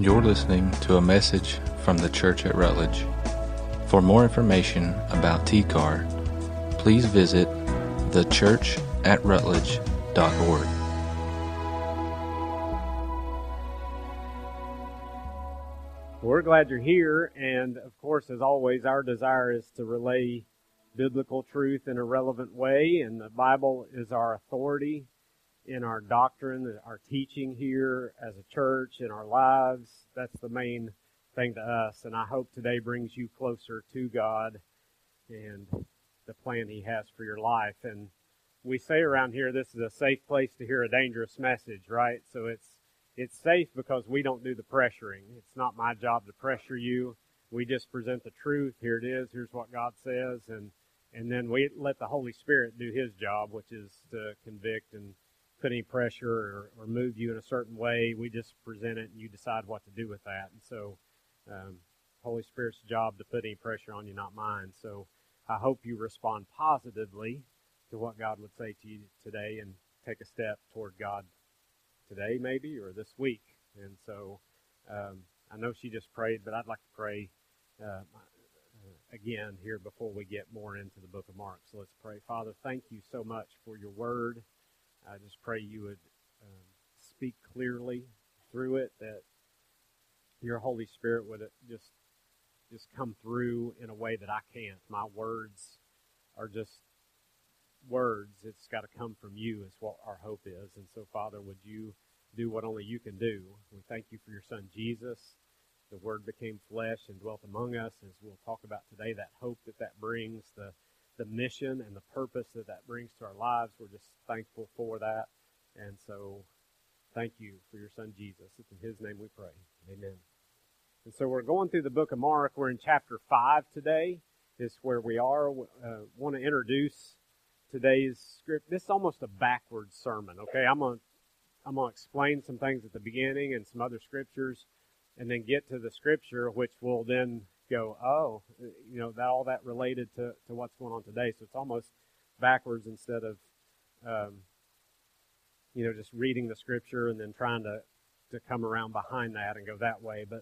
You're listening to a message from the Church at Rutledge. For more information about TCAR, please visit thechurchatrutledge.org. We're glad you're here, and of course, as always, our desire is to relay biblical truth in a relevant way, and the Bible is our authority in our doctrine, our teaching here as a church, in our lives. That's the main thing to us. And I hope today brings you closer to God and the plan He has for your life. And we say around here, this is a safe place to hear a dangerous message, right? So it's, it's safe because we don't do the pressuring. It's not my job to pressure you. We just present the truth. Here it is. Here's what God says. And, and then we let the Holy Spirit do His job, which is to convict and put any pressure or, or move you in a certain way. We just present it and you decide what to do with that. And so, um, Holy Spirit's job to put any pressure on you, not mine. So I hope you respond positively to what God would say to you today and take a step toward God today, maybe, or this week. And so um, I know she just prayed, but I'd like to pray uh, again here before we get more into the book of Mark. So let's pray. Father, thank you so much for your word. I just pray you would um, speak clearly through it, that your Holy Spirit would just just come through in a way that I can't. My words are just words. It's got to come from you. Is what our hope is. And so, Father, would you do what only you can do? We thank you for your Son Jesus. The Word became flesh and dwelt among us, as we'll talk about today. That hope that that brings, the the mission and the purpose that that brings to our lives. We're just thankful for that. And so thank you for your son Jesus. It's in his name we pray. Amen. And so we're going through the book of Mark. We're in chapter 5 today. Is where we are. Uh, want to introduce today's script. This is almost a backwards sermon. Okay, I'm gonna I'm gonna explain some things at the beginning and some other scriptures, and then get to the scripture, which will then go, oh, you know, that all that related to, to what's going on today. So it's almost backwards instead of, um, you know, just reading the scripture and then trying to, to come around behind that and go that way. But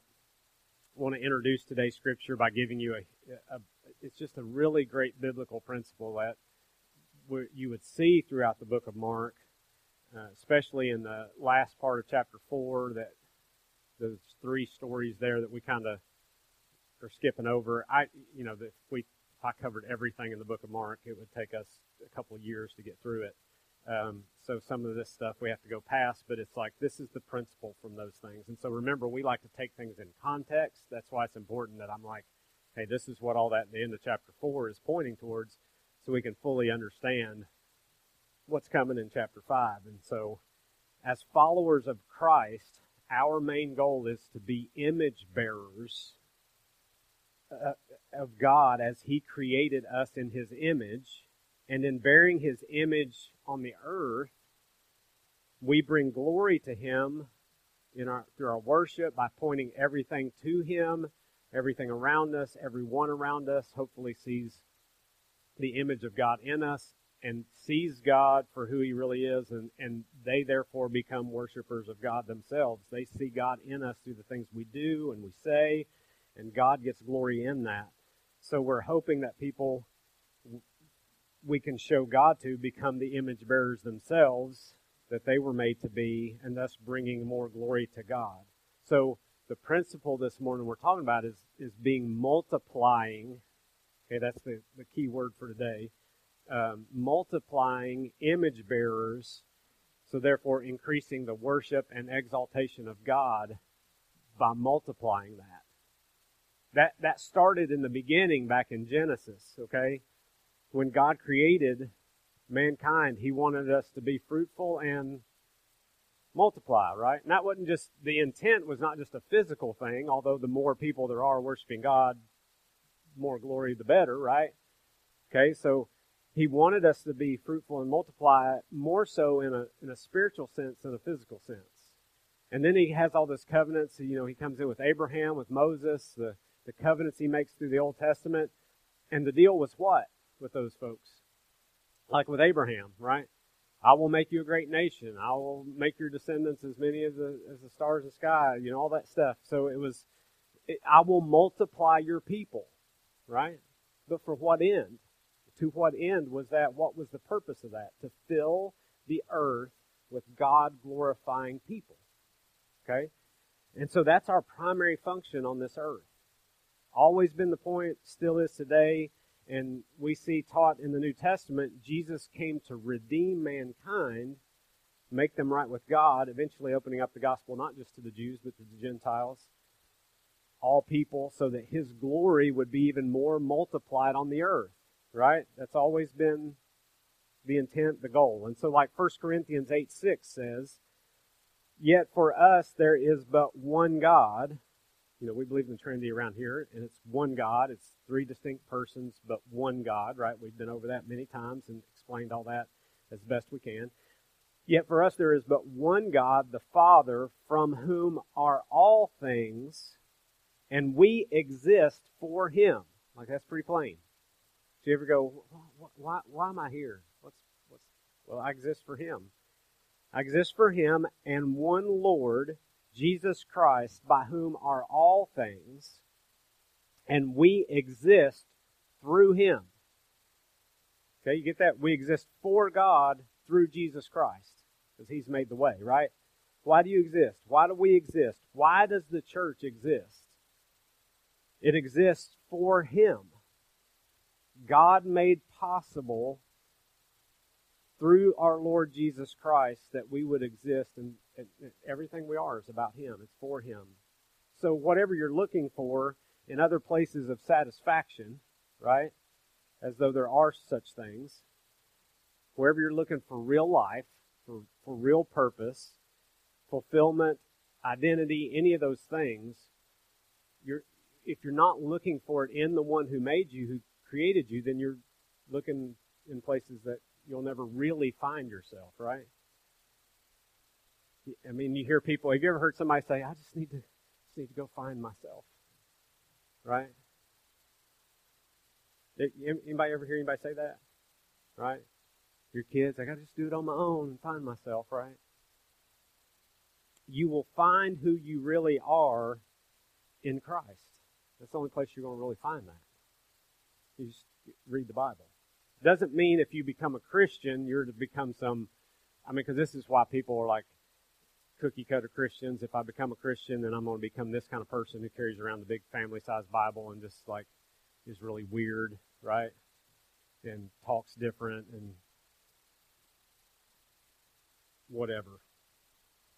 I want to introduce today's scripture by giving you a, a it's just a really great biblical principle that you would see throughout the book of Mark, uh, especially in the last part of chapter four, that those three stories there that we kind of or skipping over. I, you know, if we I covered everything in the book of Mark, it would take us a couple of years to get through it. Um, so some of this stuff we have to go past, but it's like this is the principle from those things. And so remember, we like to take things in context. That's why it's important that I'm like, hey, this is what all that at the end of chapter four is pointing towards, so we can fully understand what's coming in chapter five. And so, as followers of Christ, our main goal is to be image bearers Uh, of God as He created us in His image, and in bearing His image on the earth, we bring glory to Him in our through our worship by pointing everything to Him, everything around us, everyone around us. Hopefully, sees the image of God in us and sees God for who He really is, and, and they therefore become worshipers of God themselves. They see God in us through the things we do and we say and God gets glory in that. So we're hoping that people we can show God to become the image bearers themselves that they were made to be, and thus bringing more glory to God. So the principle this morning we're talking about is is being multiplying. Okay, that's the, the key word for today. Um, multiplying image bearers, so therefore increasing the worship and exaltation of God by multiplying that. That, that started in the beginning back in Genesis, okay? When God created mankind, He wanted us to be fruitful and multiply, right? And that wasn't just, the intent was not just a physical thing, although the more people there are worshiping God, more glory the better, right? Okay, so He wanted us to be fruitful and multiply more so in a, in a spiritual sense than a physical sense. And then He has all this covenants, you know, He comes in with Abraham, with Moses, the the covenants he makes through the Old Testament. And the deal was what with those folks? Like with Abraham, right? I will make you a great nation. I will make your descendants as many as the, as the stars of the sky, you know, all that stuff. So it was, it, I will multiply your people, right? But for what end? To what end was that? What was the purpose of that? To fill the earth with God glorifying people. Okay? And so that's our primary function on this earth. Always been the point, still is today, and we see taught in the New Testament, Jesus came to redeem mankind, make them right with God, eventually opening up the gospel not just to the Jews, but to the Gentiles, all people, so that his glory would be even more multiplied on the earth. Right? That's always been the intent, the goal. And so, like 1 Corinthians 8 6 says, Yet for us there is but one God. You know, we believe in the Trinity around here, and it's one God. It's three distinct persons, but one God, right? We've been over that many times and explained all that as best we can. Yet for us there is but one God, the Father, from whom are all things, and we exist for Him. Like that's pretty plain. Do you ever go, why, why am I here? What's, what's, well, I exist for Him. I exist for Him and one Lord, Jesus Christ, by whom are all things, and we exist through Him. Okay, you get that? We exist for God through Jesus Christ, because He's made the way, right? Why do you exist? Why do we exist? Why does the church exist? It exists for Him. God made possible through our Lord Jesus Christ that we would exist and, and, everything we are is about Him. It's for Him. So whatever you're looking for in other places of satisfaction, right? As though there are such things. Wherever you're looking for real life, for, for real purpose, fulfillment, identity, any of those things, you're, if you're not looking for it in the one who made you, who created you, then you're looking in places that you'll never really find yourself, right? I mean, you hear people. Have you ever heard somebody say, "I just need to, just need to go find myself," right? Anybody ever hear anybody say that? Right? Your kids, I got to just do it on my own and find myself, right? You will find who you really are in Christ. That's the only place you're going to really find that. You just read the Bible. Doesn't mean if you become a Christian, you're to become some, I mean, because this is why people are like cookie cutter Christians. If I become a Christian, then I'm going to become this kind of person who carries around the big family size Bible and just like is really weird, right? And talks different and whatever.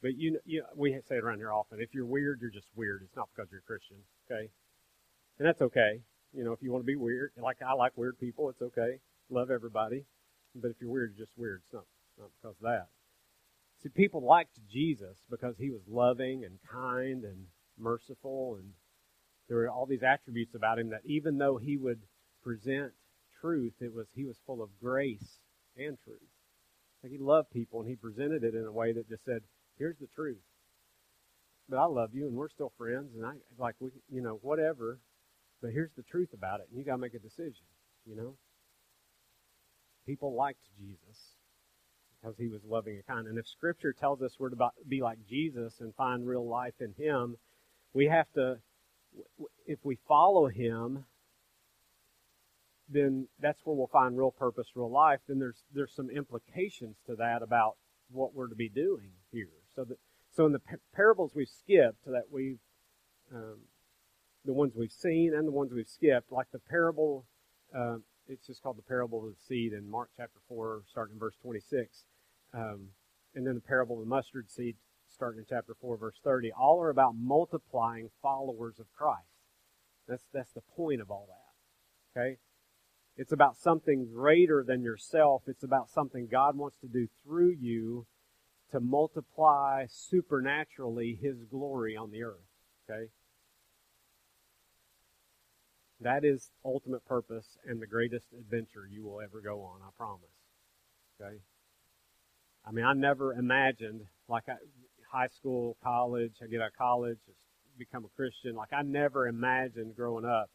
But you, you we say it around here often. If you're weird, you're just weird. It's not because you're a Christian, okay? And that's okay. You know, if you want to be weird, like I like weird people, it's okay. Love everybody. But if you're weird, you're just weird. It's not, not because of that. See, people liked Jesus because he was loving and kind and merciful, and there were all these attributes about him that even though he would present truth, it was he was full of grace and truth. Like he loved people, and he presented it in a way that just said, "Here's the truth." But I love you, and we're still friends, and I like we, you know, whatever. But here's the truth about it, and you got to make a decision. You know. People liked Jesus because he was loving and kind. And if Scripture tells us we're to be like Jesus and find real life in Him, we have to, if we follow Him, then that's where we'll find real purpose, real life. Then there's there's some implications to that about what we're to be doing here. So that so in the parables we've skipped that we've um, the ones we've seen and the ones we've skipped, like the parable uh, it's just called the parable of the seed in Mark chapter 4, starting in verse 26. Um, and then the parable of the mustard seed, starting in chapter 4, verse 30. All are about multiplying followers of Christ. That's, that's the point of all that. Okay? It's about something greater than yourself. It's about something God wants to do through you to multiply supernaturally His glory on the earth. Okay? That is ultimate purpose and the greatest adventure you will ever go on, I promise. Okay? I mean, I never imagined, like I, high school, college, I get out of college, become a Christian. Like, I never imagined growing up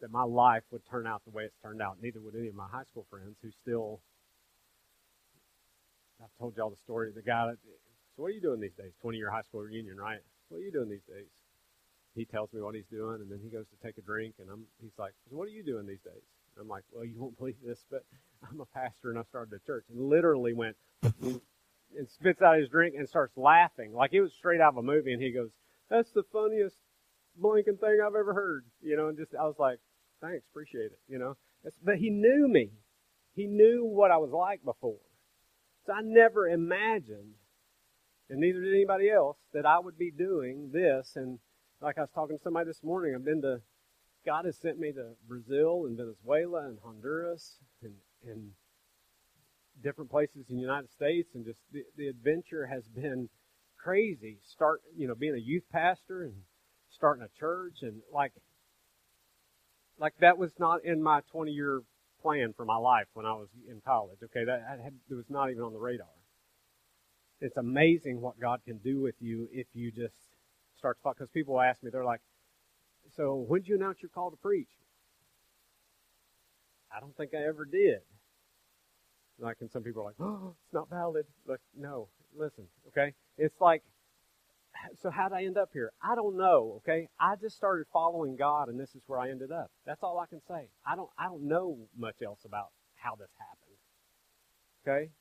that my life would turn out the way it's turned out. Neither would any of my high school friends who still I've told y'all the story of the guy that, so what are you doing these days? 20 year high school reunion, right? What are you doing these days? He tells me what he's doing, and then he goes to take a drink, and I'm, he's like, so what are you doing these days? And I'm like, well, you won't believe this, but I'm a pastor, and I started a church, and literally went and spits out his drink and starts laughing like it was straight out of a movie, and he goes, that's the funniest blinking thing I've ever heard, you know, and just I was like, thanks, appreciate it, you know. but he knew me. He knew what I was like before. So I never imagined, and neither did anybody else, that I would be doing this. And like I was talking to somebody this morning, I've been to, God has sent me to Brazil and Venezuela and Honduras and, and different places in the United States, and just the, the adventure has been crazy. Start, you know, being a youth pastor and starting a church, and like, like that was not in my 20 year plan for my life when I was in college. Okay, that had, it was not even on the radar. It's amazing what God can do with you if you just start to Because people ask me, they're like, "So when did you announce your call to preach?" I don't think I ever did. Like, and some people are like, "Oh, it's not valid." Like, no, listen, okay. It's like so how did I end up here? I don't know, okay? I just started following God and this is where I ended up. That's all I can say. I don't I don't know much else about how this happened. Okay?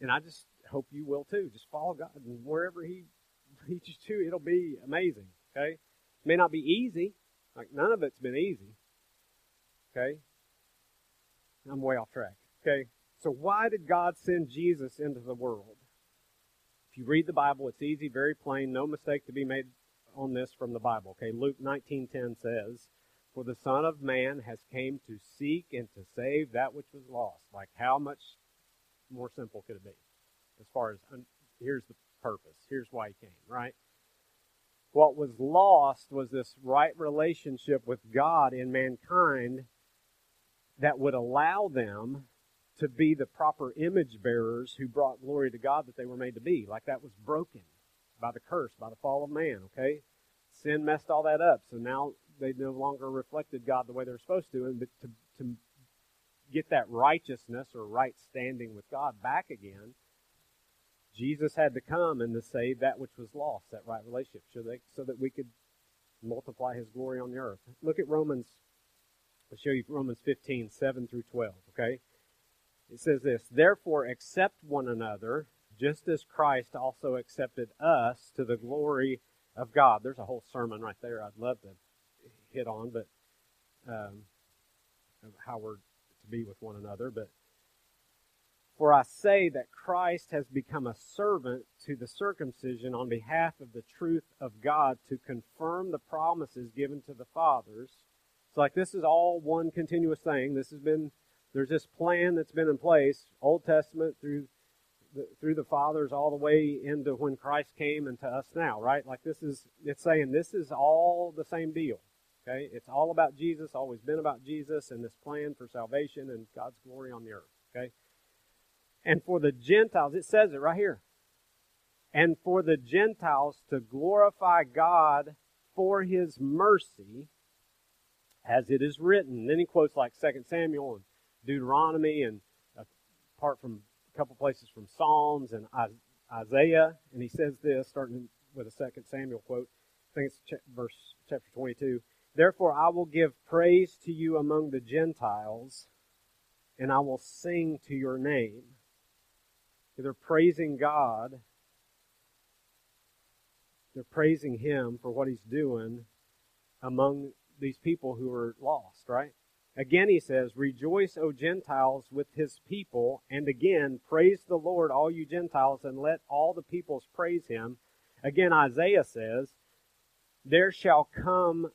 And I just hope you will too. Just follow God and wherever he you to, it'll be amazing. Okay? It may not be easy. Like none of it's been easy. Okay? I'm way off track. Okay? So why did God send Jesus into the world? If you read the Bible, it's easy, very plain, no mistake to be made on this from the Bible. Okay, Luke 19:10 says, "For the Son of Man has came to seek and to save that which was lost." Like how much more simple could it be? As far as here's the purpose, here's why he came, right? What was lost was this right relationship with God in mankind that would allow them to be the proper image bearers who brought glory to God that they were made to be. Like that was broken by the curse, by the fall of man, okay? Sin messed all that up. So now they no longer reflected God the way they were supposed to. And to, to get that righteousness or right standing with God back again, Jesus had to come and to save that which was lost, that right relationship, so, they, so that we could multiply his glory on the earth. Look at Romans, I'll show you Romans 15, 7 through 12, okay? It says this, Therefore accept one another, just as Christ also accepted us to the glory of God. There's a whole sermon right there I'd love to hit on, but um, how we're to be with one another. But for I say that Christ has become a servant to the circumcision on behalf of the truth of God to confirm the promises given to the fathers. It's like this is all one continuous thing. This has been there's this plan that's been in place, Old Testament through the, through the fathers all the way into when Christ came and to us now, right? Like this is, it's saying this is all the same deal. Okay? It's all about Jesus, always been about Jesus and this plan for salvation and God's glory on the earth. Okay? And for the Gentiles, it says it right here. And for the Gentiles to glorify God for his mercy, as it is written. Then he quotes like 2 Samuel and Deuteronomy and uh, apart from a couple places from Psalms and Isaiah. And he says this, starting with a second Samuel quote. I think it's verse chapter 22. Therefore, I will give praise to you among the Gentiles, and I will sing to your name. They're praising God. They're praising Him for what He's doing among these people who are lost, right? Again, he says, Rejoice, O Gentiles, with his people. And again, praise the Lord, all you Gentiles, and let all the peoples praise him. Again, Isaiah says, There shall come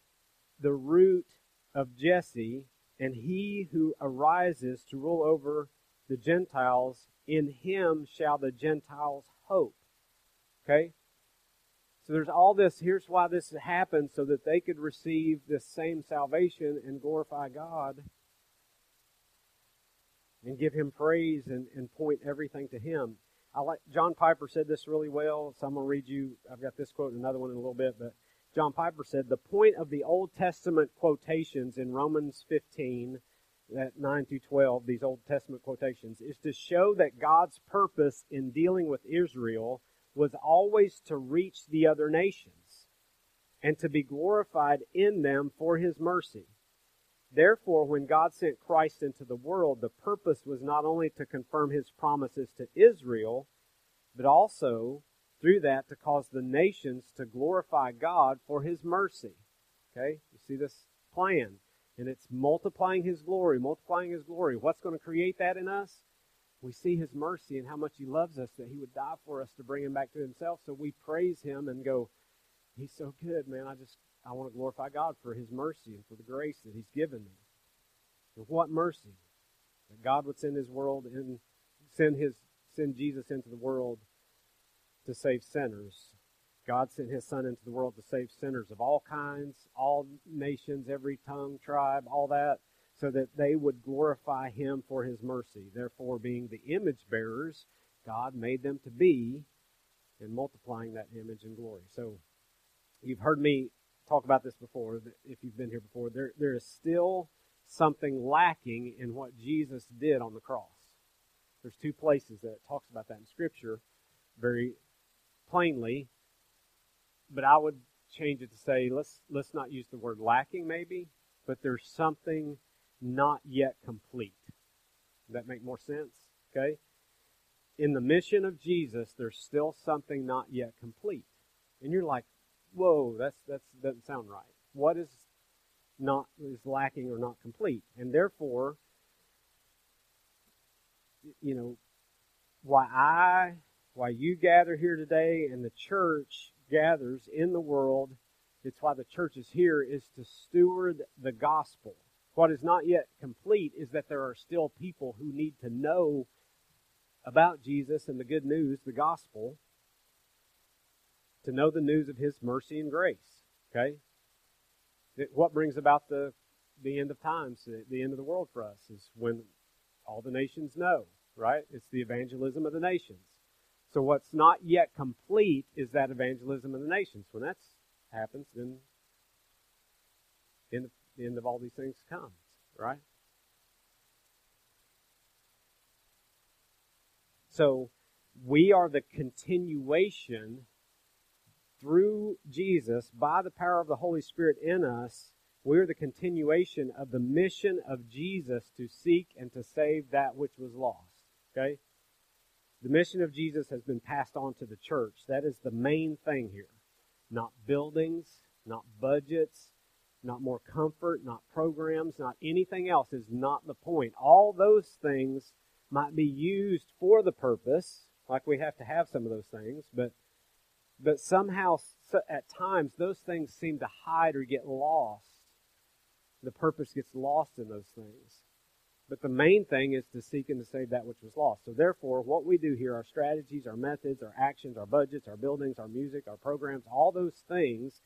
the root of Jesse, and he who arises to rule over the Gentiles, in him shall the Gentiles hope. Okay? So there's all this. Here's why this happened so that they could receive this same salvation and glorify God and give Him praise and, and point everything to Him. I like John Piper said this really well. So I'm to read you. I've got this quote and another one in a little bit, but John Piper said the point of the Old Testament quotations in Romans 15 that 9 through 12, these Old Testament quotations, is to show that God's purpose in dealing with Israel was always to reach the other nations and to be glorified in them for his mercy. Therefore, when God sent Christ into the world, the purpose was not only to confirm his promises to Israel, but also through that to cause the nations to glorify God for his mercy. Okay? You see this plan. And it's multiplying his glory, multiplying his glory. What's going to create that in us? We see his mercy and how much he loves us that he would die for us to bring him back to himself. So we praise him and go, He's so good, man. I just I want to glorify God for his mercy and for the grace that he's given me. And what mercy? That God would send his world and send his send Jesus into the world to save sinners. God sent his son into the world to save sinners of all kinds, all nations, every tongue, tribe, all that, so that they would glorify him for his mercy. Therefore, being the image bearers, God made them to be and multiplying that image and glory. So you've heard me talk about this before, if you've been here before. There, there is still something lacking in what Jesus did on the cross. There's two places that it talks about that in Scripture very plainly, but I would change it to say let's let's not use the word lacking maybe, but there's something not yet complete. Does that make more sense? Okay? In the mission of Jesus, there's still something not yet complete. And you're like, whoa, that's that's doesn't sound right. What is not is lacking or not complete? And therefore, you know, why I why you gather here today and the church gathers in the world, it's why the church is here, is to steward the gospel. What is not yet complete is that there are still people who need to know about Jesus and the good news, the gospel, to know the news of his mercy and grace. Okay? What brings about the, the end of times, the, the end of the world for us, is when all the nations know, right? It's the evangelism of the nations. So what's not yet complete is that evangelism of the nations. When that happens, then the end of all these things comes, right? So we are the continuation through Jesus by the power of the Holy Spirit in us. We're the continuation of the mission of Jesus to seek and to save that which was lost. Okay? The mission of Jesus has been passed on to the church. That is the main thing here. Not buildings, not budgets, not more comfort, not programs, not anything else is not the point. All those things might be used for the purpose, like we have to have some of those things, but but somehow at times those things seem to hide or get lost. The purpose gets lost in those things. But the main thing is to seek and to save that which was lost. So therefore, what we do here, our strategies, our methods, our actions, our budgets, our buildings, our music, our programs, all those things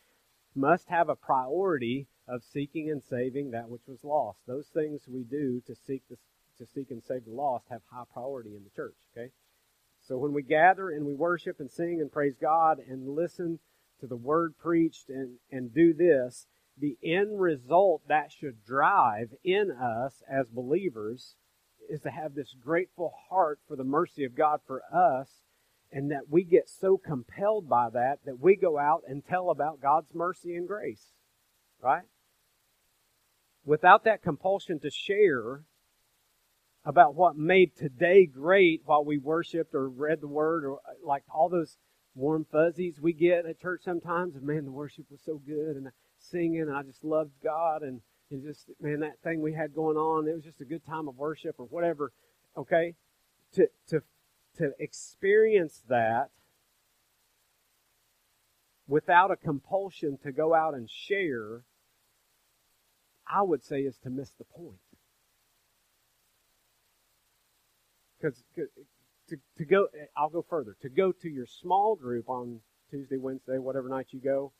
must have a priority of seeking and saving that which was lost. Those things we do to seek the, to seek and save the lost have high priority in the church. Okay, so when we gather and we worship and sing and praise God and listen to the word preached and and do this, the end result that should drive in us as believers is to have this grateful heart for the mercy of God for us and that we get so compelled by that that we go out and tell about God's mercy and grace. Right? Without that compulsion to share about what made today great while we worshiped or read the word or like all those warm fuzzies we get at church sometimes and man the worship was so good and singing, I just loved God, and, and just, man, that thing we had going on, it was just a good time of worship or whatever, okay? To, to, to experience that without a compulsion to go out and share, I would say is to miss the point. Because to, to go, I'll go further. To go to your small group on Tuesday, Wednesday, whatever night you go,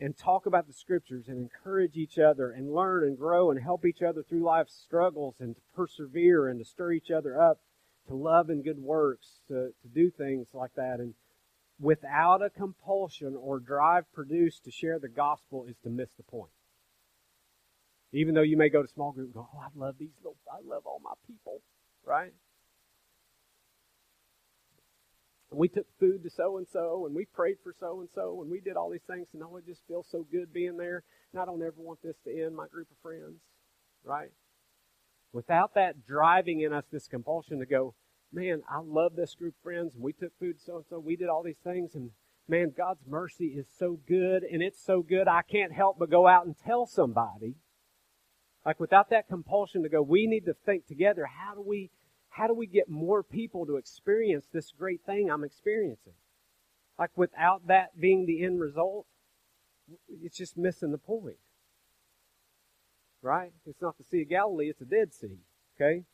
and talk about the scriptures and encourage each other and learn and grow and help each other through life's struggles and to persevere and to stir each other up to love and good works, to, to do things like that. And without a compulsion or drive produced to share the gospel is to miss the point. Even though you may go to small group and go, oh, I love these little, I love all my people, right? And we took food to so and so, and we prayed for so and so, and we did all these things, and oh, it just feels so good being there. And I don't ever want this to end, my group of friends, right? Without that driving in us this compulsion to go, man, I love this group of friends, and we took food so and so, we did all these things, and man, God's mercy is so good, and it's so good, I can't help but go out and tell somebody. Like without that compulsion to go, we need to think together, how do we how do we get more people to experience this great thing I'm experiencing? Like without that being the end result, it's just missing the point. Right? It's not the Sea of Galilee, it's a Dead Sea. Okay?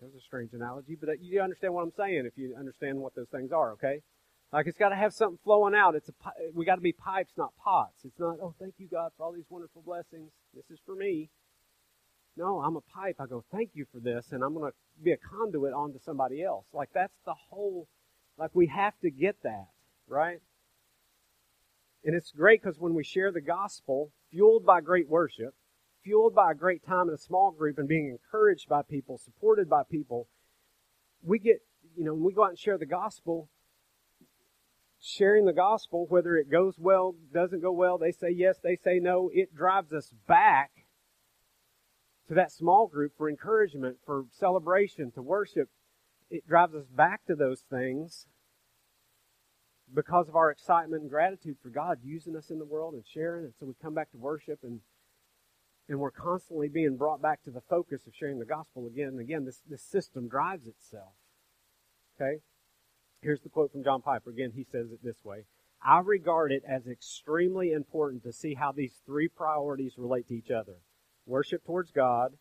That was a strange analogy, but uh, you understand what I'm saying if you understand what those things are, okay? Like it's got to have something flowing out. It's a we got to be pipes, not pots. It's not oh thank you God for all these wonderful blessings. This is for me. No, I'm a pipe. I go thank you for this, and I'm going to be a conduit onto somebody else. Like that's the whole. Like we have to get that right. And it's great because when we share the gospel, fueled by great worship, fueled by a great time in a small group and being encouraged by people, supported by people, we get, you know, when we go out and share the gospel, sharing the gospel, whether it goes well, doesn't go well, they say yes, they say no, it drives us back to that small group for encouragement, for celebration, to worship. It drives us back to those things because of our excitement and gratitude for God using us in the world and sharing. And so we come back to worship and and we're constantly being brought back to the focus of sharing the gospel again and again. This this system drives itself. Okay? Here's the quote from John Piper. Again, he says it this way I regard it as extremely important to see how these three priorities relate to each other worship towards God,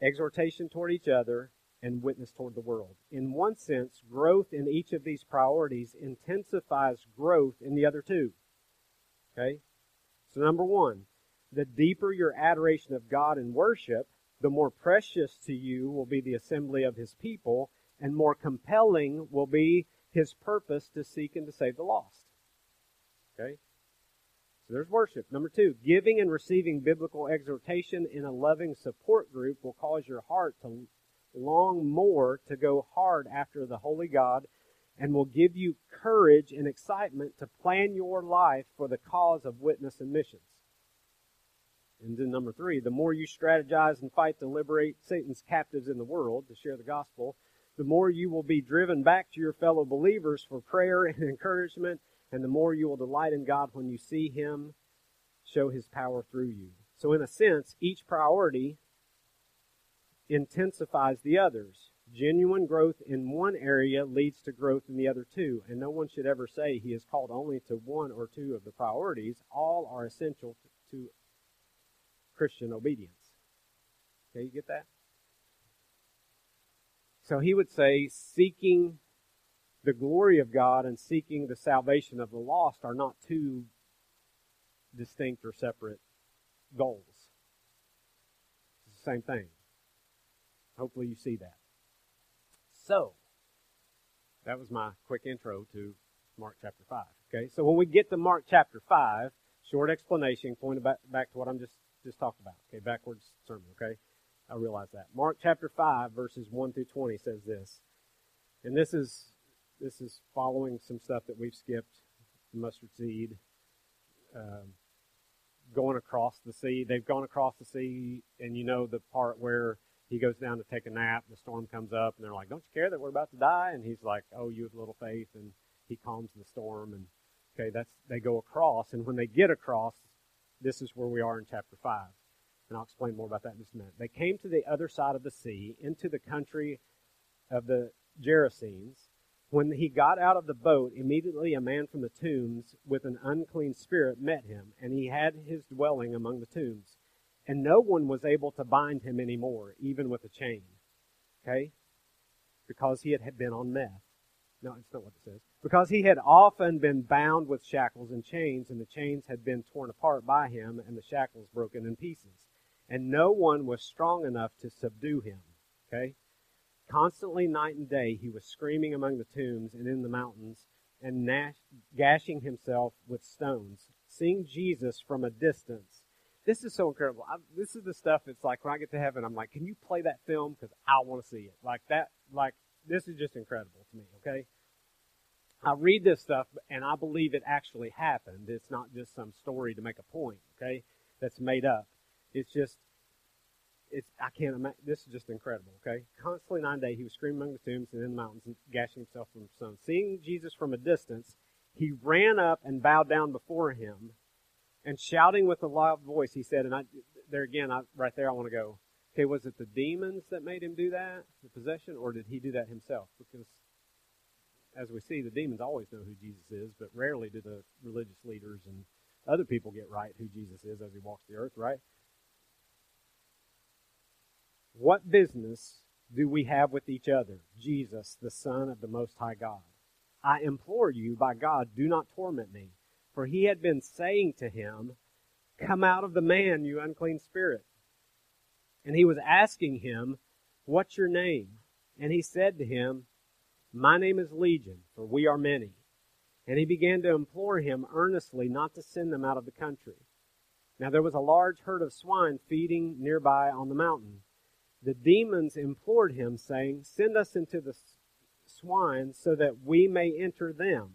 exhortation toward each other, and witness toward the world. In one sense, growth in each of these priorities intensifies growth in the other two. Okay? So, number one, the deeper your adoration of God and worship, the more precious to you will be the assembly of His people, and more compelling will be his purpose to seek and to save the lost. Okay? There's worship. Number two, giving and receiving biblical exhortation in a loving support group will cause your heart to long more to go hard after the Holy God and will give you courage and excitement to plan your life for the cause of witness and missions. And then number three, the more you strategize and fight to liberate Satan's captives in the world, to share the gospel, the more you will be driven back to your fellow believers for prayer and encouragement, and the more you will delight in God when you see Him show His power through you. So, in a sense, each priority intensifies the others. Genuine growth in one area leads to growth in the other two, and no one should ever say he is called only to one or two of the priorities. All are essential to Christian obedience. Okay, you get that? So he would say, seeking the glory of God and seeking the salvation of the lost are not two distinct or separate goals. It's the same thing. Hopefully you see that. So, that was my quick intro to Mark chapter 5. Okay, so when we get to Mark chapter 5, short explanation, pointing back, back to what I'm just, just talked about. Okay, backwards sermon, okay? I realize that. Mark chapter 5, verses 1 through 20 says this. And this is this is following some stuff that we've skipped. Mustard seed, um, going across the sea. They've gone across the sea, and you know the part where he goes down to take a nap. The storm comes up, and they're like, "Don't you care that we're about to die?" And he's like, "Oh, you have little faith," and he calms the storm. And okay, that's they go across, and when they get across, this is where we are in chapter five and I'll explain more about that in just a minute. They came to the other side of the sea, into the country of the Gerasenes. When he got out of the boat, immediately a man from the tombs with an unclean spirit met him, and he had his dwelling among the tombs. And no one was able to bind him any more, even with a chain. Okay? Because he had been on meth. No, it's not what it says. Because he had often been bound with shackles and chains, and the chains had been torn apart by him, and the shackles broken in pieces and no one was strong enough to subdue him. Okay? Constantly, night and day, he was screaming among the tombs and in the mountains and gashing himself with stones. Seeing Jesus from a distance, this is so incredible. I, this is the stuff. It's like when I get to heaven, I'm like, can you play that film? Because I want to see it. Like that. Like this is just incredible to me. Okay. I read this stuff and I believe it actually happened. It's not just some story to make a point. Okay, that's made up. It's just. It's I can't imagine. This is just incredible. Okay, constantly nine day he was screaming among the tombs and in the mountains and gashing himself from the sun. Seeing Jesus from a distance, he ran up and bowed down before him and shouting with a loud voice, he said, and I, there again, I, right there, I want to go, okay, was it the demons that made him do that, the possession, or did he do that himself? Because as we see, the demons always know who Jesus is, but rarely do the religious leaders and other people get right who Jesus is as he walks the earth, right? What business do we have with each other? Jesus, the Son of the Most High God. I implore you, by God, do not torment me. For he had been saying to him, Come out of the man, you unclean spirit. And he was asking him, What's your name? And he said to him, My name is Legion, for we are many. And he began to implore him earnestly not to send them out of the country. Now there was a large herd of swine feeding nearby on the mountain. The demons implored him, saying, Send us into the swine so that we may enter them.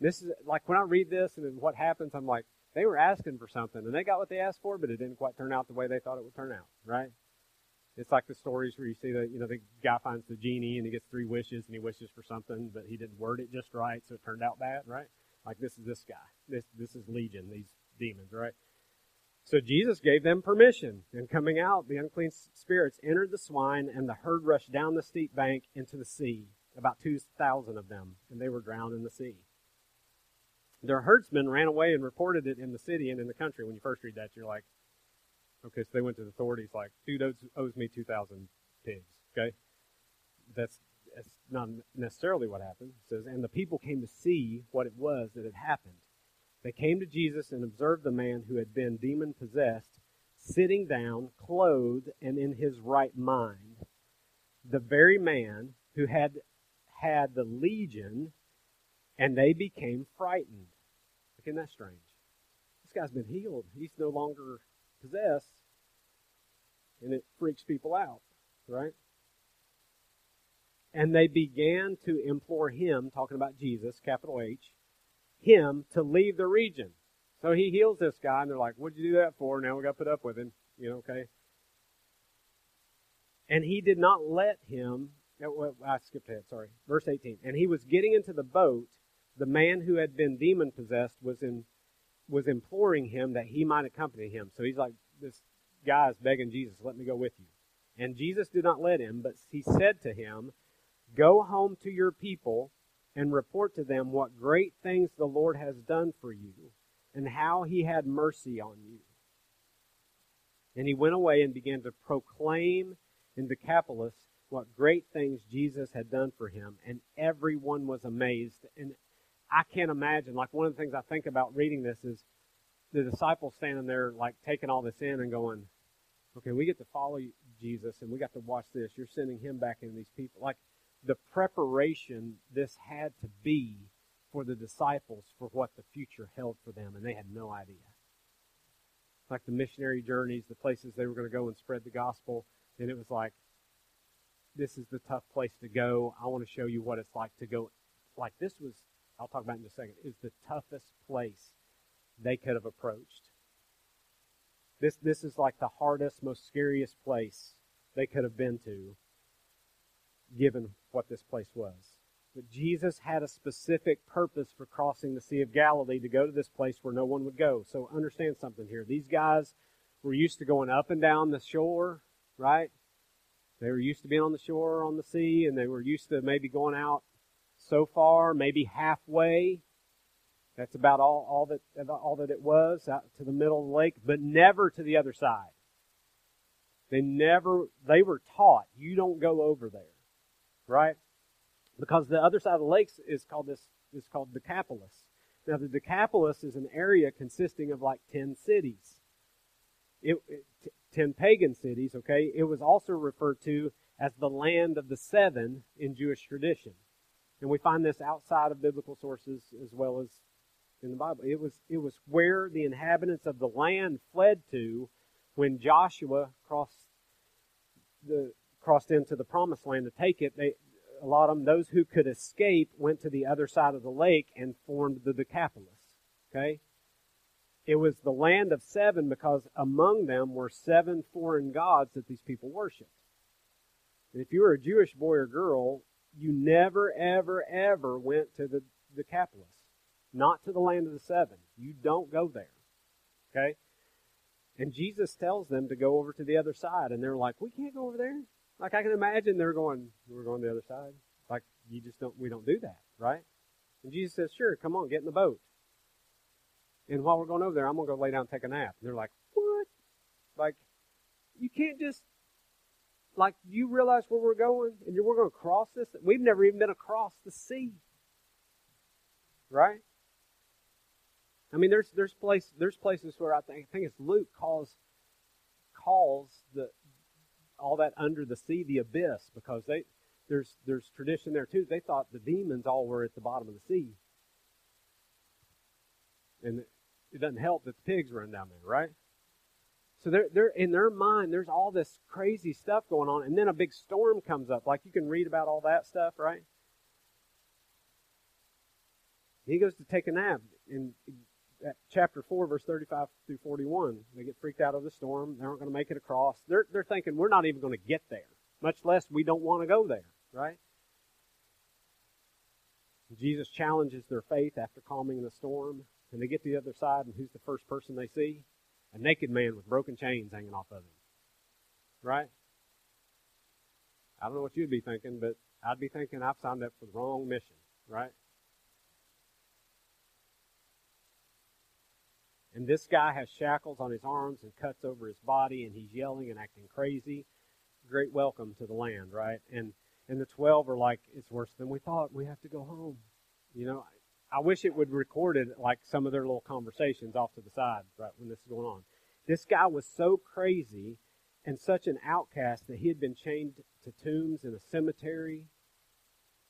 This is like when I read this and what happens, I'm like, they were asking for something and they got what they asked for, but it didn't quite turn out the way they thought it would turn out, right? It's like the stories where you see that, you know, the guy finds the genie and he gets three wishes and he wishes for something, but he didn't word it just right, so it turned out bad, right? Like this is this guy. This, this is Legion, these demons, right? So Jesus gave them permission, and coming out, the unclean spirits entered the swine, and the herd rushed down the steep bank into the sea, about 2,000 of them, and they were drowned in the sea. Their herdsmen ran away and reported it in the city and in the country. When you first read that, you're like, okay, so they went to the authorities like, dude owes, owes me 2,000 pigs, okay? That's, that's not necessarily what happened. It says, and the people came to see what it was that had happened. They came to Jesus and observed the man who had been demon possessed, sitting down, clothed, and in his right mind. The very man who had had the legion, and they became frightened. Isn't that strange? This guy's been healed. He's no longer possessed. And it freaks people out, right? And they began to implore him, talking about Jesus, capital H, him to leave the region. So he heals this guy, and they're like, What'd you do that for? Now we got to put up with him. You know, okay? And he did not let him. Oh, I skipped ahead, sorry. Verse 18. And he was getting into the boat, the man who had been demon possessed was in was imploring him that he might accompany him. So he's like, this guy is begging Jesus, let me go with you. And Jesus did not let him, but he said to him, Go home to your people and report to them what great things the Lord has done for you and how he had mercy on you. And he went away and began to proclaim in Decapolis what great things Jesus had done for him, and everyone was amazed. And I can't imagine. Like one of the things I think about reading this is the disciples standing there, like taking all this in and going, "Okay, we get to follow Jesus, and we got to watch this. You're sending him back into these people." Like the preparation this had to be for the disciples for what the future held for them, and they had no idea. Like the missionary journeys, the places they were going to go and spread the gospel, and it was like, this is the tough place to go. I want to show you what it's like to go. Like this was I'll talk about in a second, is the toughest place they could have approached. This, this is like the hardest, most scariest place they could have been to, given what this place was. But Jesus had a specific purpose for crossing the Sea of Galilee to go to this place where no one would go. So understand something here. These guys were used to going up and down the shore, right? They were used to being on the shore on the sea, and they were used to maybe going out so far, maybe halfway. That's about all, all that all that it was out to the middle of the lake, but never to the other side. They never they were taught you don't go over there, right? Because the other side of the lakes is called this is called Decapolis. Now the Decapolis is an area consisting of like ten cities. It, it, ten pagan cities. Okay, it was also referred to as the land of the seven in Jewish tradition. And we find this outside of biblical sources as well as in the Bible. It was it was where the inhabitants of the land fled to when Joshua crossed the crossed into the promised land to take it. They a lot of them, those who could escape, went to the other side of the lake and formed the Decapolis. Okay? It was the land of seven because among them were seven foreign gods that these people worshiped. And if you were a Jewish boy or girl, you never, ever, ever went to the Decapolis. Not to the land of the seven. You don't go there. Okay? And Jesus tells them to go over to the other side, and they're like, "We can't go over there." Like I can imagine they're going, "We're going to the other side." Like you just don't, we don't do that, right? And Jesus says, "Sure, come on, get in the boat." And while we're going over there, I'm gonna go lay down and take a nap. And they're like, "What?" Like, you can't just like you realize where we're going, and we're going to cross this. We've never even been across the sea, right? I mean, there's there's place there's places where I think I think it's Luke calls calls the all that under the sea the abyss because they there's there's tradition there too. They thought the demons all were at the bottom of the sea, and it doesn't help that the pigs run down there, right? So they're, they're in their mind. There's all this crazy stuff going on, and then a big storm comes up. Like you can read about all that stuff, right? He goes to take a nap in chapter 4, verse 35 through 41. They get freaked out of the storm. They aren't going to make it across. They're, they're thinking, we're not even going to get there, much less we don't want to go there, right? Jesus challenges their faith after calming the storm. And they get to the other side, and who's the first person they see? A naked man with broken chains hanging off of him. Right? I don't know what you'd be thinking, but I'd be thinking I've signed up for the wrong mission, right? And this guy has shackles on his arms and cuts over his body, and he's yelling and acting crazy. Great welcome to the land, right? And and the twelve are like, it's worse than we thought. We have to go home. You know, I wish it would record it like some of their little conversations off to the side, right when this is going on. This guy was so crazy and such an outcast that he had been chained to tombs in a cemetery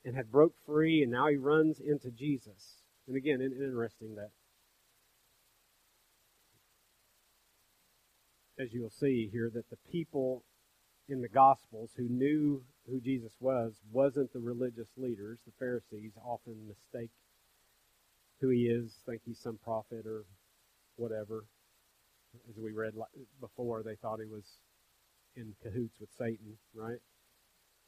and had broke free, and now he runs into Jesus. And again, interesting that as you'll see here, that the people in the Gospels who knew who Jesus was wasn't the religious leaders. The Pharisees often mistake who he is, think he's some prophet or whatever. As we read before, they thought he was in cahoots with Satan, right?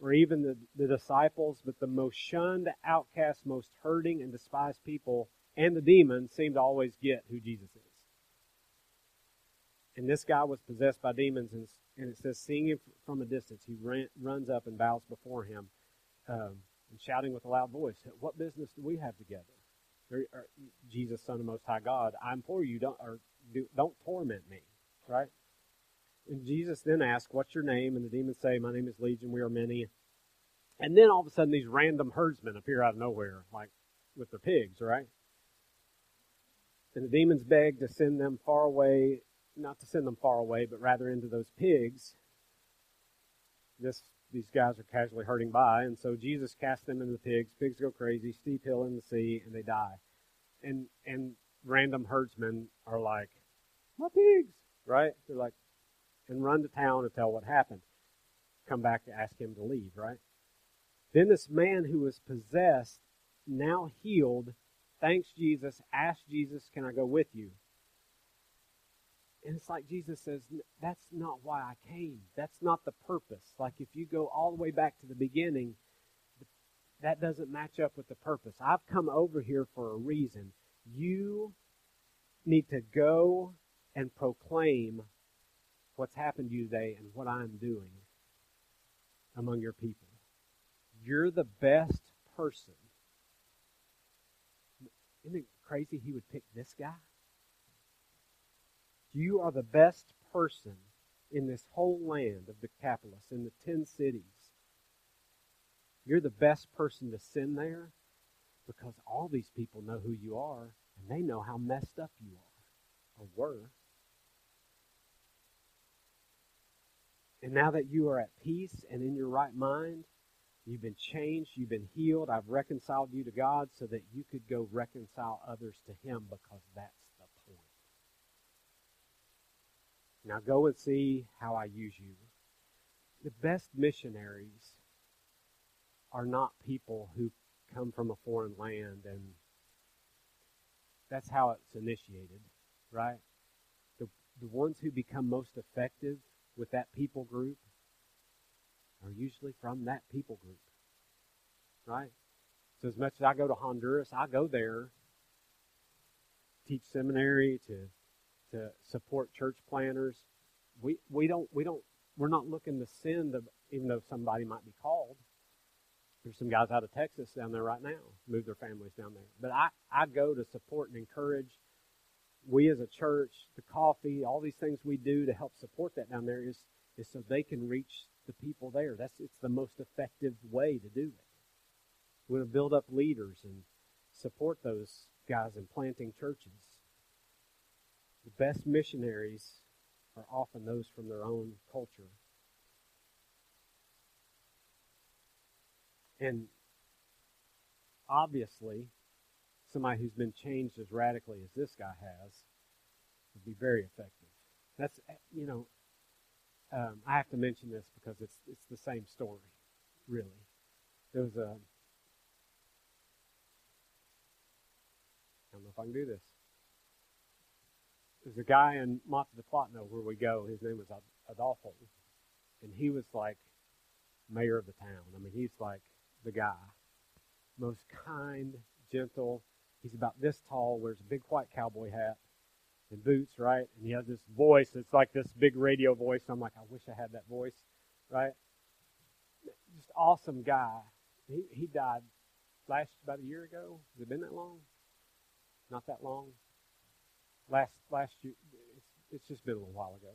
Or even the, the disciples, but the most shunned, outcast, most hurting, and despised people and the demons seem to always get who Jesus is. And this guy was possessed by demons, and, and it says, seeing him from a distance, he ran, runs up and bows before him, um, and shouting with a loud voice, "What business do we have together?" Or, or, Jesus, Son of Most High God, I implore you, don't or do, don't torment me, right? And Jesus then asks, "What's your name?" And the demons say, "My name is Legion. We are many." And then all of a sudden, these random herdsmen appear out of nowhere, like with their pigs, right? And the demons beg to send them far away not to send them far away, but rather into those pigs. This these guys are casually hurting by, and so Jesus casts them into the pigs. Pigs go crazy, steep hill in the sea, and they die. And and random herdsmen are like, "My pigs!" Right? They're like, and run to town and tell what happened. Come back to ask him to leave. Right? Then this man who was possessed, now healed, thanks Jesus, asks Jesus, "Can I go with you?" And it's like Jesus says, that's not why I came. That's not the purpose. Like if you go all the way back to the beginning, that doesn't match up with the purpose. I've come over here for a reason. You need to go and proclaim what's happened to you today and what I'm doing among your people. You're the best person. Isn't it crazy he would pick this guy? You are the best person in this whole land of Decapolis, in the ten cities. You're the best person to send there because all these people know who you are and they know how messed up you are or were. And now that you are at peace and in your right mind, You've been changed. You've been healed. I've reconciled you to God so that you could go reconcile others to Him because that's the point. Now go and see how I use you. The best missionaries are not people who come from a foreign land and that's how it's initiated, right? The, the ones who become most effective with that people group are usually from that people group. Right? So as much as I go to Honduras, I go there, teach seminary, to to support church planters. We we don't we don't we're not looking to send, even though somebody might be called. There's some guys out of Texas down there right now, move their families down there. But I, I go to support and encourage. We as a church, the coffee, all these things we do to help support that down there is, is so they can reach the people there. That's it's the most effective way to do it. We want to build up leaders and support those guys in planting churches. The best missionaries are often those from their own culture. And obviously, somebody who's been changed as radically as this guy has would be very effective. That's, you know, um, I have to mention this because it's it's the same story, really. There was a I don't know if I can do this. There's a guy in Mata de Platno where we go. His name was Adolfo, and he was like mayor of the town. I mean, he's like the guy, most kind, gentle. He's about this tall, wears a big white cowboy hat, and boots, right? And he has this voice. It's like this big radio voice. I'm like, I wish I had that voice, right? Just awesome guy. He he died last about a year ago. Has it been that long? Not that long. Last last year. It's it's just been a little while ago.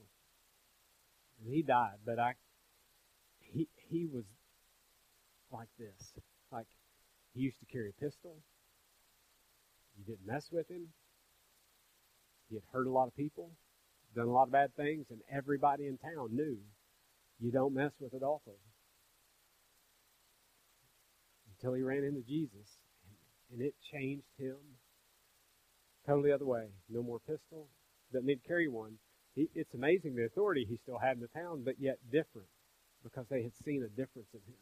And he died, but I he he was like this. Like he used to carry a pistol. You didn't mess with him. He had hurt a lot of people, done a lot of bad things, and everybody in town knew you don't mess with Adolfo. Until he ran into Jesus, and, and it changed him totally other way. No more pistol. Doesn't need to carry one. He, it's amazing the authority he still had in the town, but yet different because they had seen a difference in him.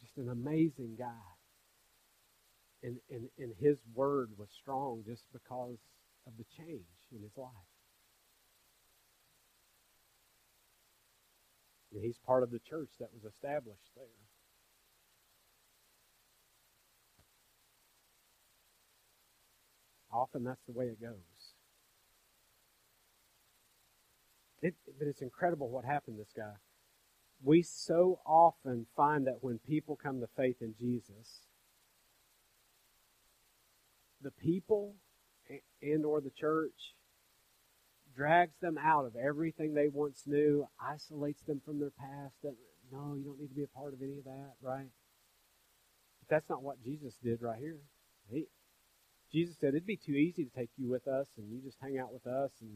Just an amazing guy and, and, and his word was strong just because of the change in his life. And he's part of the church that was established there. Often that's the way it goes. It, but it's incredible what happened to this guy. We so often find that when people come to faith in Jesus, the people and or the church drags them out of everything they once knew, isolates them from their past. No, you don't need to be a part of any of that, right? But that's not what Jesus did right here. He, Jesus said it'd be too easy to take you with us and you just hang out with us and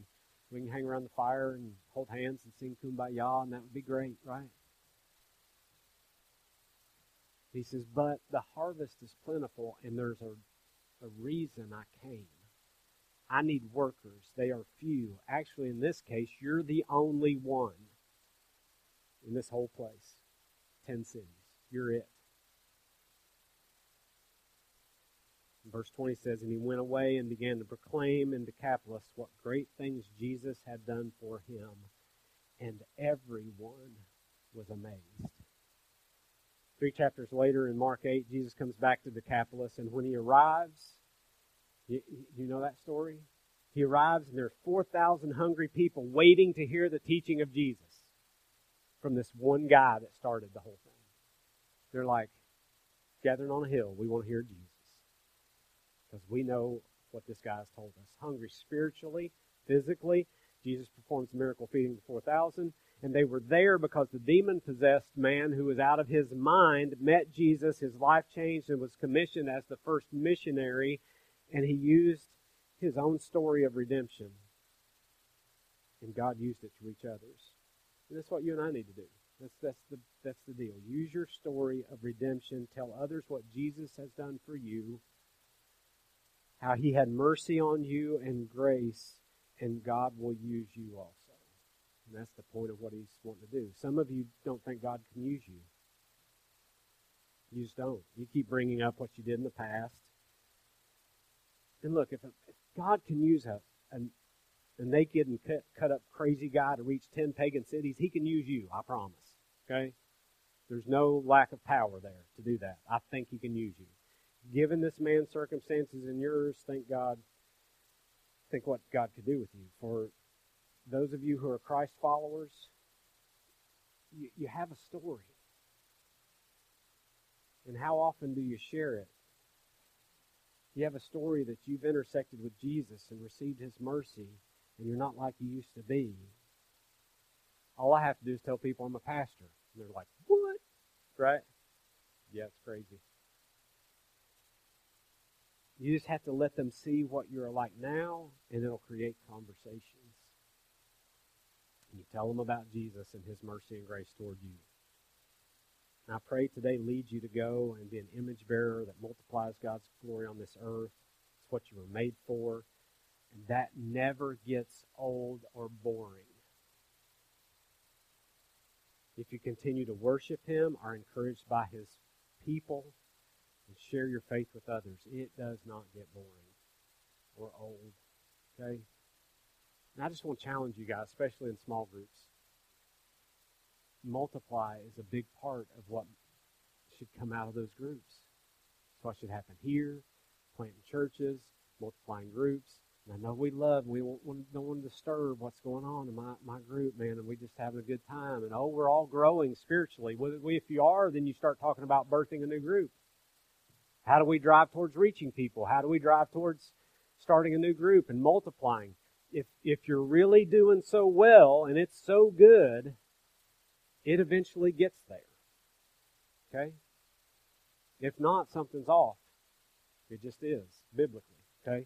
we can hang around the fire and hold hands and sing kumbaya and that would be great, right? He says, but the harvest is plentiful and there's a the reason I came. I need workers. They are few. Actually, in this case, you're the only one in this whole place. Ten cities. You're it. Verse 20 says, And he went away and began to proclaim in Decapolis what great things Jesus had done for him, and everyone was amazed. Three chapters later in Mark 8, Jesus comes back to Decapolis, and when he arrives, you, you know that story? He arrives, and there are 4,000 hungry people waiting to hear the teaching of Jesus from this one guy that started the whole thing. They're like, gathering on a hill, we want to hear Jesus. Because we know what this guy has told us. Hungry spiritually, physically. Jesus performs the miracle feeding the 4,000. And they were there because the demon possessed man who was out of his mind met Jesus. His life changed and was commissioned as the first missionary. And he used his own story of redemption. And God used it to reach others. And that's what you and I need to do. That's, that's, the, that's the deal. Use your story of redemption. Tell others what Jesus has done for you, how he had mercy on you and grace, and God will use you also. And that's the point of what he's wanting to do. Some of you don't think God can use you. You just don't. You keep bringing up what you did in the past. And look, if, if God can use a, a, a naked and cut, cut up crazy guy to reach 10 pagan cities, he can use you, I promise. Okay? There's no lack of power there to do that. I think he can use you. Given this man's circumstances and yours, thank God, think what God could do with you. For those of you who are Christ followers, you, you have a story. And how often do you share it? You have a story that you've intersected with Jesus and received his mercy, and you're not like you used to be. All I have to do is tell people I'm a pastor. And they're like, what? Right? Yeah, it's crazy. You just have to let them see what you're like now, and it'll create conversations. And you tell them about Jesus and his mercy and grace toward you. And I pray today leads you to go and be an image bearer that multiplies God's glory on this earth. It's what you were made for. And that never gets old or boring. If you continue to worship Him, are encouraged by His people, and share your faith with others, it does not get boring or old. Okay? And I just want to challenge you guys, especially in small groups multiply is a big part of what should come out of those groups. It's what should happen here, planting churches, multiplying groups. And I know we love, we don't want to disturb what's going on in my, my group, man, and we just having a good time. And oh, we're all growing spiritually. If you are, then you start talking about birthing a new group. How do we drive towards reaching people? How do we drive towards starting a new group and multiplying? If, if you're really doing so well and it's so good, it eventually gets there. Okay? If not, something's off. It just is, biblically. Okay?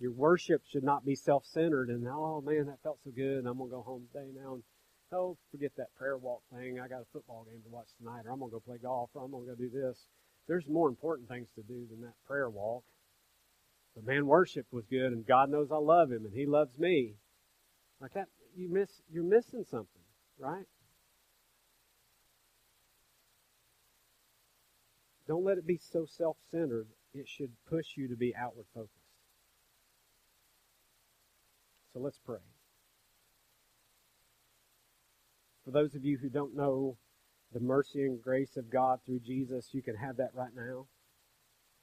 Your worship should not be self centered and, oh man, that felt so good, I'm going to go home today now and, oh, forget that prayer walk thing. I got a football game to watch tonight, or I'm going to go play golf, or I'm going to go do this. There's more important things to do than that prayer walk. But man, worship was good, and God knows I love Him, and He loves me. Like that, you miss you're missing something, right? Don't let it be so self-centered. It should push you to be outward focused. So let's pray. For those of you who don't know the mercy and grace of God through Jesus, you can have that right now.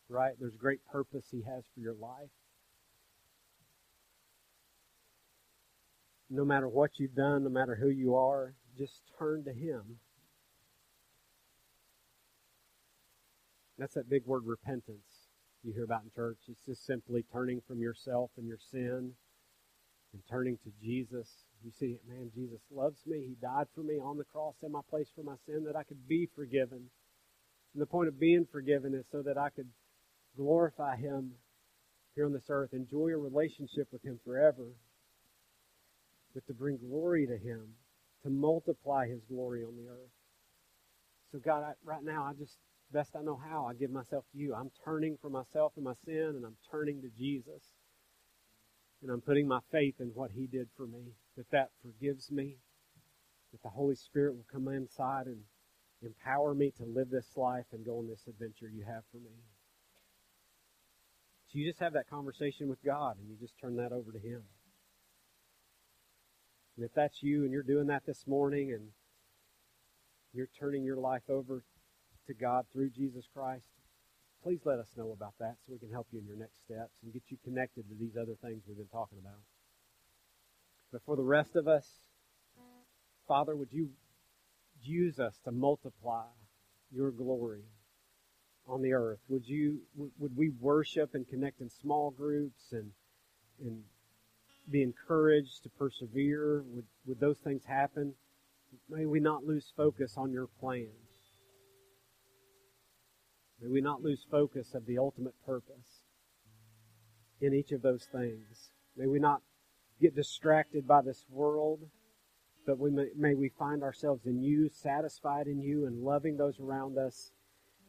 Right? There's great purpose He has for your life. no matter what you've done, no matter who you are, just turn to Him. That's that big word repentance you hear about in church. It's just simply turning from yourself and your sin and turning to Jesus. You see, man, Jesus loves me. He died for me on the cross in my place for my sin that I could be forgiven. And the point of being forgiven is so that I could glorify Him here on this earth, enjoy a relationship with Him forever, but to bring glory to Him, to multiply His glory on the earth. So, God, I, right now, I just, best I know how, I give myself to you. I'm turning from myself and my sin, and I'm turning to Jesus. And I'm putting my faith in what He did for me, that that forgives me, that the Holy Spirit will come inside and empower me to live this life and go on this adventure you have for me. So you just have that conversation with God, and you just turn that over to Him. And if that's you and you're doing that this morning and you're turning your life over to God through Jesus Christ, please let us know about that so we can help you in your next steps and get you connected to these other things we've been talking about. But for the rest of us, Father, would you use us to multiply your glory on the earth? Would you would we worship and connect in small groups and and be encouraged to persevere? Would, would those things happen? May we not lose focus on your plan. May we not lose focus of the ultimate purpose in each of those things. May we not get distracted by this world, but we may, may we find ourselves in you, satisfied in you, and loving those around us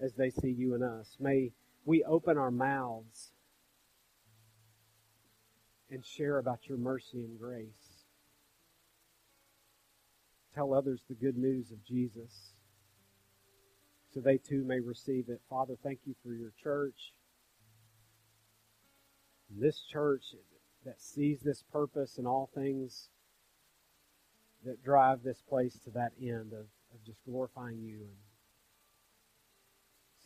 as they see you in us. May we open our mouths and share about your mercy and grace. Tell others the good news of Jesus so they too may receive it. Father, thank you for your church. This church that sees this purpose in all things that drive this place to that end of, of just glorifying you and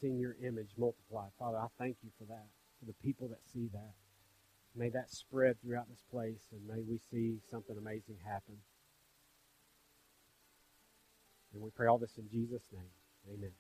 seeing your image multiplied. Father, I thank you for that, for the people that see that. May that spread throughout this place, and may we see something amazing happen. And we pray all this in Jesus' name. Amen.